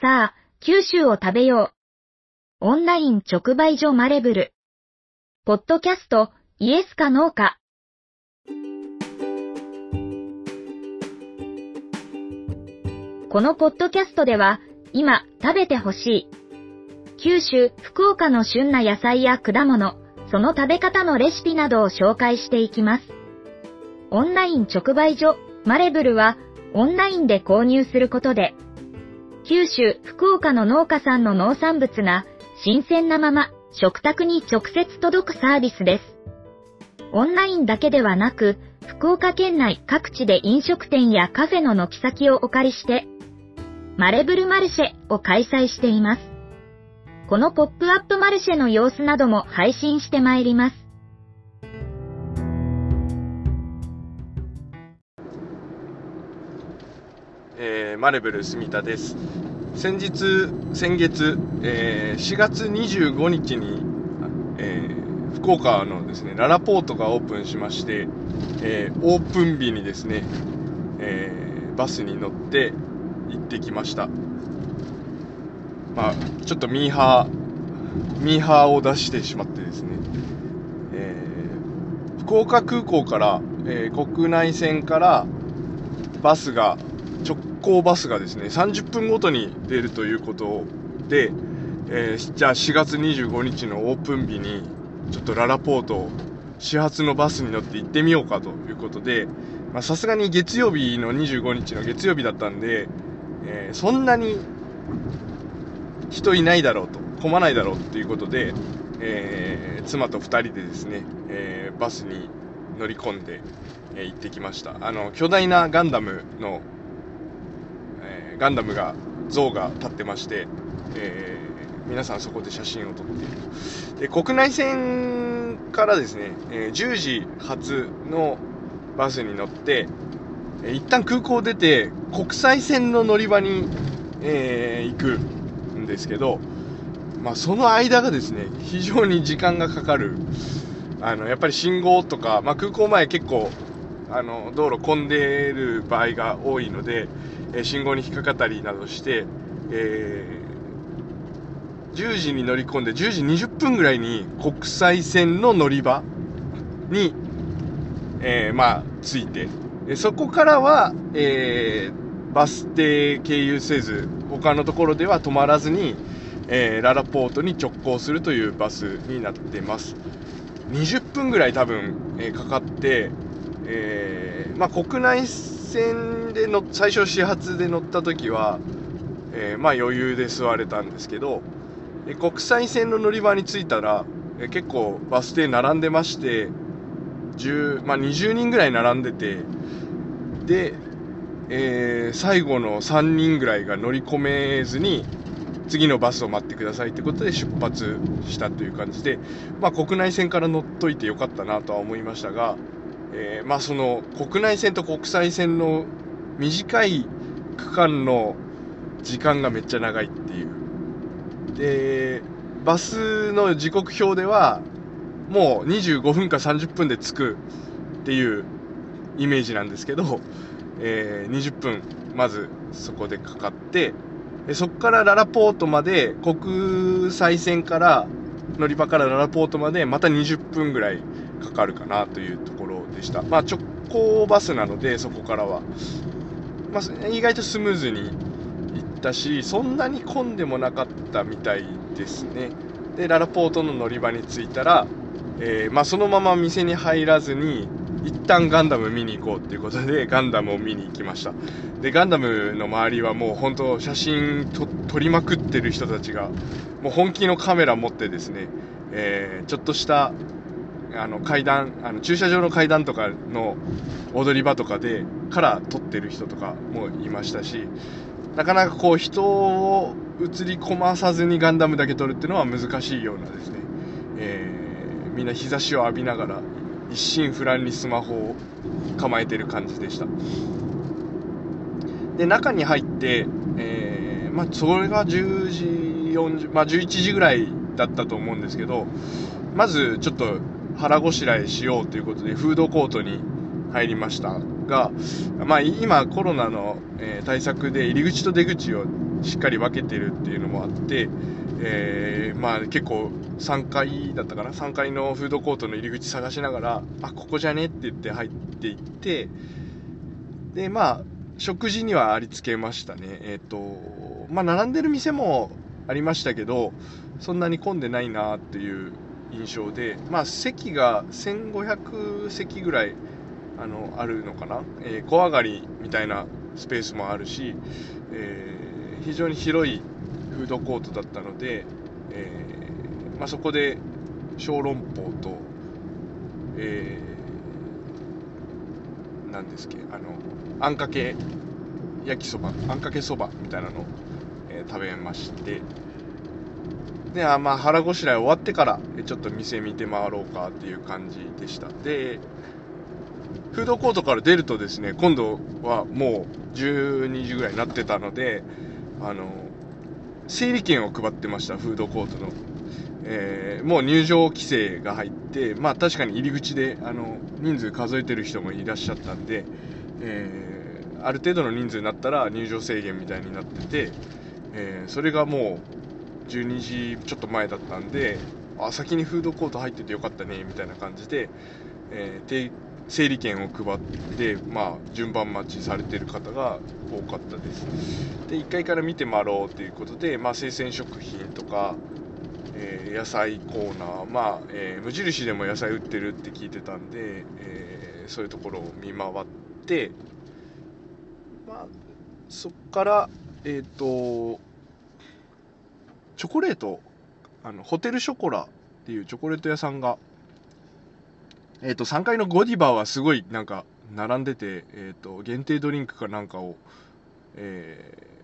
さあ、九州を食べよう。オンライン直売所マレブル。ポッドキャスト、イエスかノーか。このポッドキャストでは、今食べてほしい。九州、福岡の旬な野菜や果物、その食べ方のレシピなどを紹介していきます。オンライン直売所、マレブルは、オンラインで購入することで、九州、福岡の農家さんの農産物が、新鮮なまま、食卓に直接届くサービスです。オンラインだけではなく、福岡県内各地で飲食店やカフェの軒先をお借りして、マレブルマルシェを開催しています。このポップアップマルシェの様子なども配信してまいります。えー、マレブル住田です。先日、先月、えー、4月25日に、えー、福岡のですね、ララポートがオープンしまして、えー、オープン日にですね、え、バスに乗って行ってきました。まあ、ちょっとミーハー、ミーハーを出してしまってですね、え、福岡空港から、え、国内線からバスが、直行バスがですね、30分ごとに出るということで、えー、じゃあ4月25日のオープン日に、ちょっとララポート、始発のバスに乗って行ってみようかということで、さすがに月曜日の25日の月曜日だったんで、えー、そんなに人いないだろうと、混まないだろうっていうことで、えー、妻と2人でですね、えー、バスに乗り込んで、え行ってきました。あの、巨大なガンダムの、ガンダムが、像が立ってまして、え皆さんそこで写真を撮っている。で、国内線からですね、え10時発のバスに乗って、え一旦空港を出て、国際線の乗り場に、えー、行くんですけど、まあ、その間がですね、非常に時間がかかる。あの、やっぱり信号とか、まあ、空港前結構、あの、道路混んでる場合が多いので、え、信号に引っかかったりなどして、えー、10時に乗り込んで、10時20分ぐらいに国際線の乗り場に、えー、まあ、着いて、でそこからは、えー、バス停経由せず、他のところでは止まらずに、え、ララポートに直行するというバスになってます。20分ぐらい多分、え、かかって、えー、まあ、国内線での、最初始発で乗った時は、えまあ、余裕で座れたんですけど、国際線の乗り場に着いたら、え結構バス停並んでまして、10、まあ、20人ぐらい並んでて、で、えー、最後の3人ぐらいが乗り込めずに、次のバスを待ってくださいってことで出発したという感じで、まあ、国内線から乗っといてよかったなとは思いましたが、えー、まあ、その国内線と国際線の短い区間の時間がめっちゃ長いっていう。で、バスの時刻表では、もう25分か30分で着くっていうイメージなんですけど、えー、20分まずそこでかかってそこからララポートまで国際線から乗り場からララポートまでまた20分ぐらいかかるかなというとでした。まあ直行バスなのでそこからは、まあ、意外とスムーズに行ったしそんなに混んでもなかったみたいですね。でララポートの乗り場に着いたら、えー、まあ、そのまま店に入らずに一旦ガンダム見に行こうっていうことで、ガンダムを見に行きました。で、ガンダムの周りはもう本当写真撮りまくってる人たちが、もう本気のカメラ持ってですね、えー、ちょっとした、あの階段、あの駐車場の階段とかの踊り場とかで、から撮ってる人とかもいましたし、なかなかこう人を映り込まさずにガンダムだけ撮るっていうのは難しいようなですね、えー、みんな日差しを浴びながら一心不乱にスマホを構えてる感じでした。で中に入って、えー、まあ、それが10時40、まあ、11時ぐらいだったと思うんですけどまずちょっと腹ごしらえしようということでフードコートに入りましたが、まあ、今コロナの、え、対策で入り口と出口をしっかり分けてるっていうのもあって、えーまあ結構3階だったかな？3階のフードコートの入り口探しながらあここじゃね？って言って入っていってでまあ食事にはありつけましたね。えっ、とまあ並んでる店もありましたけどそんなに混んでないなっていう印象でまあ席が1500席ぐらいあのあるのかな、えー小上がりみたいなスペースもあるし、えー非常に広いフードコートだったので、えーまあ、そこで小籠包と、えー、なんですっけあのあんかけ焼きそばあんかけそばみたいなのを、え食べましてであまあ腹ごしらえ終わってからちょっと店見て回ろうかっていう感じでした。でフードコートから出るとですね今度はもう12時ぐらいになってたのであの整理券を配ってましたフードコートの、えーもう入場規制が入ってまあ確かに入り口であの人数数えてる人もいらっしゃったんで、えーある程度の人数になったら入場制限みたいになってて、えーそれがもう12時ちょっと前だったんであ先にフードコート入っててよかったねみたいな感じで、えー整理券を配って、まあ、順番待ちされてる方が多かったです。で1階から見て回ろうということで、まあ、生鮮食品とか、えー野菜コーナー、まあえー無印でも野菜売ってるって聞いてたんで、えーそういうところを見回って、まあ、そっからえっ、とチョコレートあのホテルショコラっていうチョコレート屋さんがえっ、と3階のゴディバはすごいなんか並んでて、えっ、と限定ドリンクかなんかを、えー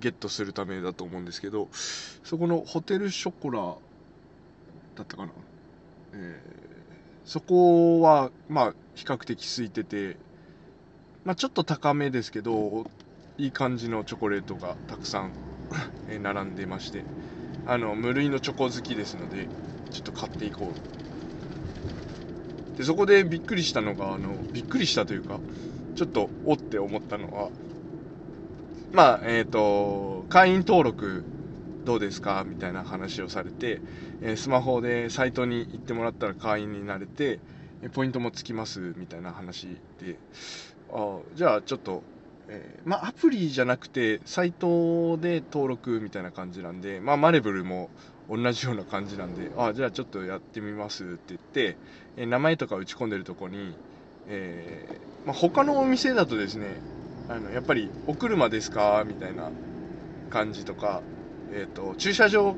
ゲットするためだと思うんですけどそこのホテルショコラだったかな、えーそこはまあ比較的空いてて、まあ、ちょっと高めですけどいい感じのチョコレートがたくさん並んでまして。あの無類のチョコ好きですのでちょっと買っていこう。でそこでびっくりしたのがあのびっくりしたというかちょっとおって思ったのはまあえっ、と会員登録どうですか？みたいな話をされて、えースマホでサイトに行ってもらったら会員になれてポイントもつきますみたいな話であじゃあちょっと、えーまあアプリじゃなくてサイトで登録みたいな感じなんでまあマレブルも同じような感じなんであじゃあちょっとやってみますって言って、えー名前とか打ち込んでるとこに、えーまあ、他のお店だとですねあのやっぱりお車ですかみたいな感じとか、えー、と駐車場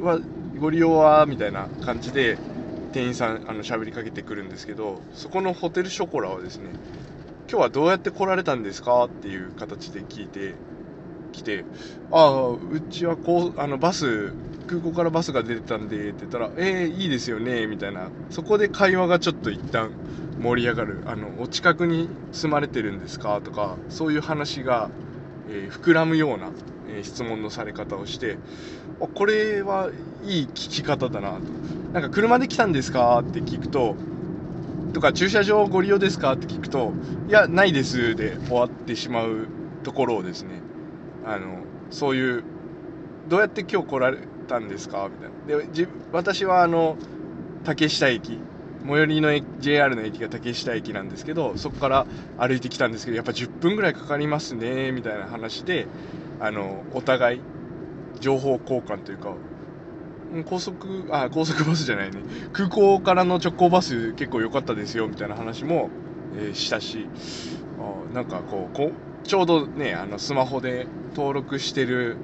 はご利用はみたいな感じで店員さんあの喋りかけてくるんですけどそこのホテルショコラはですね今日はどうやって来られたんですか？っていう形で聞いてきてああうちはこうあのバス空港からバスが出てたんでって言ったらえー、いいですよねみたいな。そこで会話がちょっと一旦盛り上がる。あのお近くに住まれてるんですか？とかそういう話が、えー膨らむような、えー質問のされ方をしてあこれはいい聞き方だなと。なんか車で来たんですか？って聞くととか駐車場ご利用ですか？って聞くといやないですで終わってしまうところをですねあのそういうどうやって今日来られたんですか？みたいな。でじ私はあの竹下駅最寄りの JR の駅が竹下駅なんですけどそこから歩いてきたんですけどやっぱ10分ぐらいかかりますねみたいな話であのお互い情報交換というか高速あ高速バスじゃないね。空港からの直行バス結構良かったですよみたいな話も、えーしたしあなんかこうこうちょうどねあのスマホで登録してる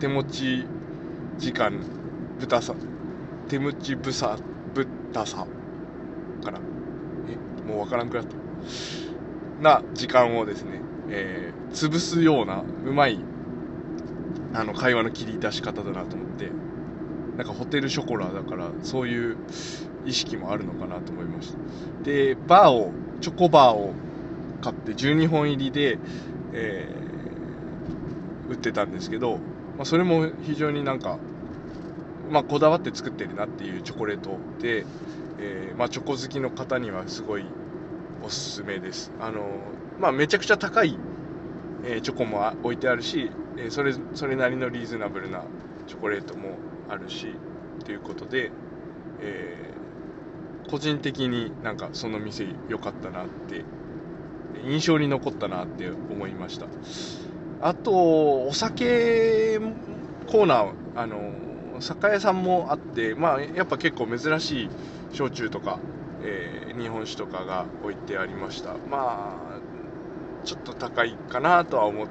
手持ち時間豚さ手持ちぶさ豚さかなえもうわからんくなった。な時間をですね、えー潰すようなうまいあの会話の切り出し方だなと思って。なんかホテルショコラだからそういう意識もあるのかなと思いました。でバーをチョコバーを買って12本入りで、えー売ってたんですけど、まあ、それも非常になんか、まあ、こだわって作ってるなっていうチョコレートで、えーまあ、チョコ好きの方にはすごいおすすめです。あの、まあ、めちゃくちゃ高い、えー、チョコも置いてあるし、え、それそれなりのリーズナブルなチョコレートもあるしということで、えー、個人的になんかその店良かったなって印象に残ったなって思いました。あとお酒コーナーあの酒屋さんもあってまあやっぱ結構珍しい焼酎とか、えー、日本酒とかが置いてありました。まあちょっと高いかなとは思う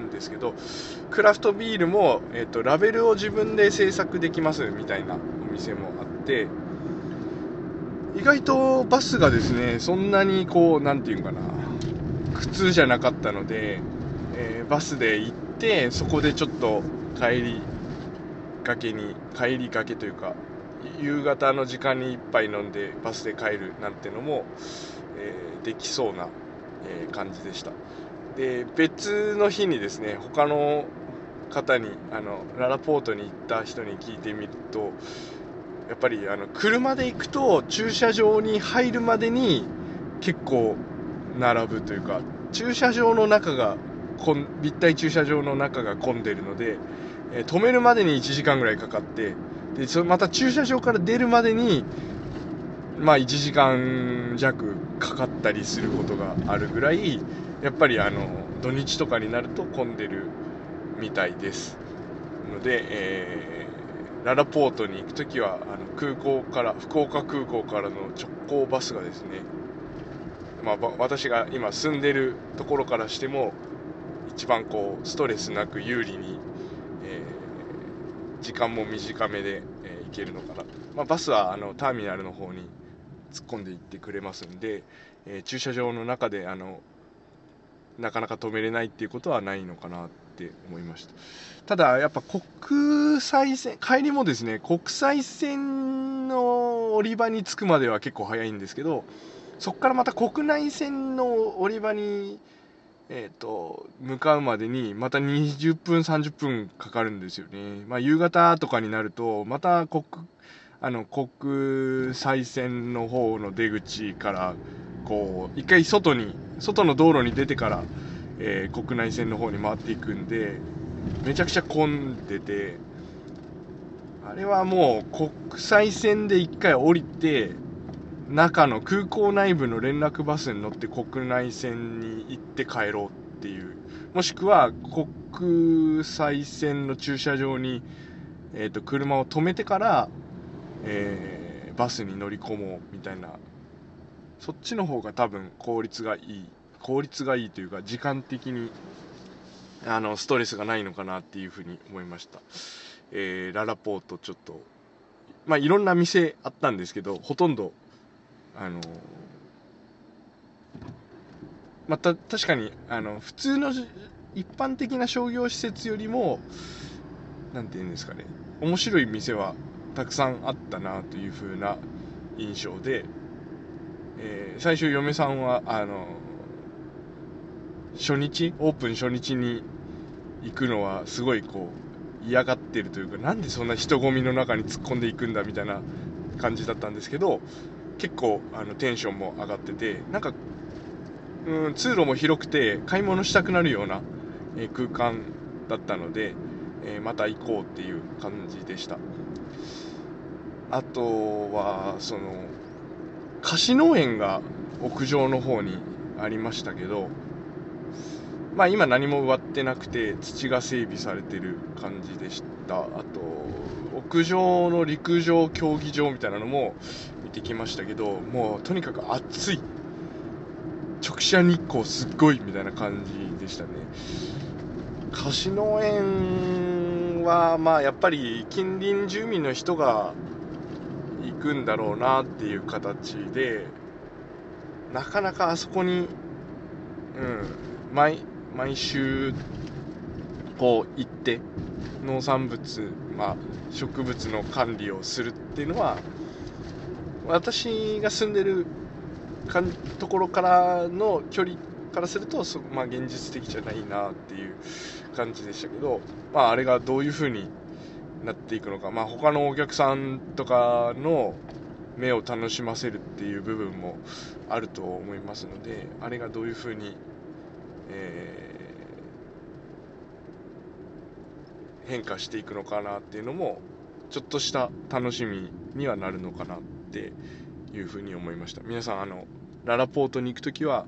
んですけどクラフトビールも、えーと、ラベルを自分で制作できますみたいなお店もあって意外とバスがですねそんなにこう何て言うかな苦痛じゃなかったので、えー、バスで行ってそこでちょっと帰りがけに帰りがけというか夕方の時間に1杯飲んでバスで帰るなんてのも、えー、できそうなえ、感じでした。で別の日にですね他の方にあのララポートに行った人に聞いてみるとやっぱりあの車で行くと駐車場に入るまでに結構並ぶというか駐車場の中が立体駐車場の中が混んでるので、え、止めるまでに1時間ぐらいかかってでそまた駐車場から出るまでにまあ1時間弱かかったりすることがあるぐらいやっぱりあの土日とかになると混んでるみたいですので、えー、ララポートに行く時はあの空港から福岡空港からの直行バスがですね、まあ、私が今住んでるところからしても一番こうストレスなく有利に、えー、時間も短めで、えー、行けるのかな、まあ、バスはあのターミナルの方に突っ込んでいってくれますんで、えー、駐車場の中であのなかなか止めれないっていうことはないのかなって思いました。ただやっぱ国際線帰りもですね国際線の降り場に着くまでは結構早いんですけどそこからまた国内線の降り場にえーと、向かうまでにまた20分30分かかるんですよね、まあ、夕方とかになるとまた国あの国際線の方の出口からこう一回外に外の道路に出てから、えー、国内線の方に回っていくんでめちゃくちゃ混んでてあれはもう国際線で一回降りて中の空港内部の連絡バスに乗って国内線に行って帰ろうっていうもしくは国際線の駐車場に、えーと車を止めてからえー、バスに乗り込もうみたいなそっちの方が多分効率がいい効率がいいというか時間的にあのストレスがないのかなっていうふうに思いました、えー、ララポートちょっとまあいろんな店あったんですけどほとんどあのまた確かにあの普通の一般的な商業施設よりも何て言うんですかね面白い店はたくさんあったなという風な印象で、えー、最初嫁さんはあの初日オープン初日に行くのはすごいこう嫌がってるというかなんでそんな人混みの中に突っ込んでいくんだみたいな感じだったんですけど結構あのテンションも上がっててなんかうん通路も広くて買い物したくなるような、えー、空間だったので、えー、また行こうっていう感じでした。あとはその貸し農園が屋上の方にありましたけどまあ今何も植わってなくて土が整備されてる感じでした。あと屋上の陸上競技場みたいなのも見てきましたけどもうとにかく暑い。直射日光すっごいみたいな感じでしたね。貸し農園はまあやっぱり近隣住民の人が行くんだろうなっていう形でなかなかあそこに、うん、毎毎週こう行って農産物、まあ、植物の管理をするっていうのは私が住んでるかところからの距離からするとそまあ、現実的じゃないなっていう感じでしたけど、まあ、あれがどういうふうになっていくのか、まあ、他のお客さんとかの目を楽しませるっていう部分もあると思いますのであれがどういうふうに、え変化していくのかなっていうのもちょっとした楽しみにはなるのかなっていうふうに思いました。皆さんあのララポートに行く時は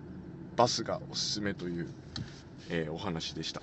バスがおすすめという、えー、お話でした。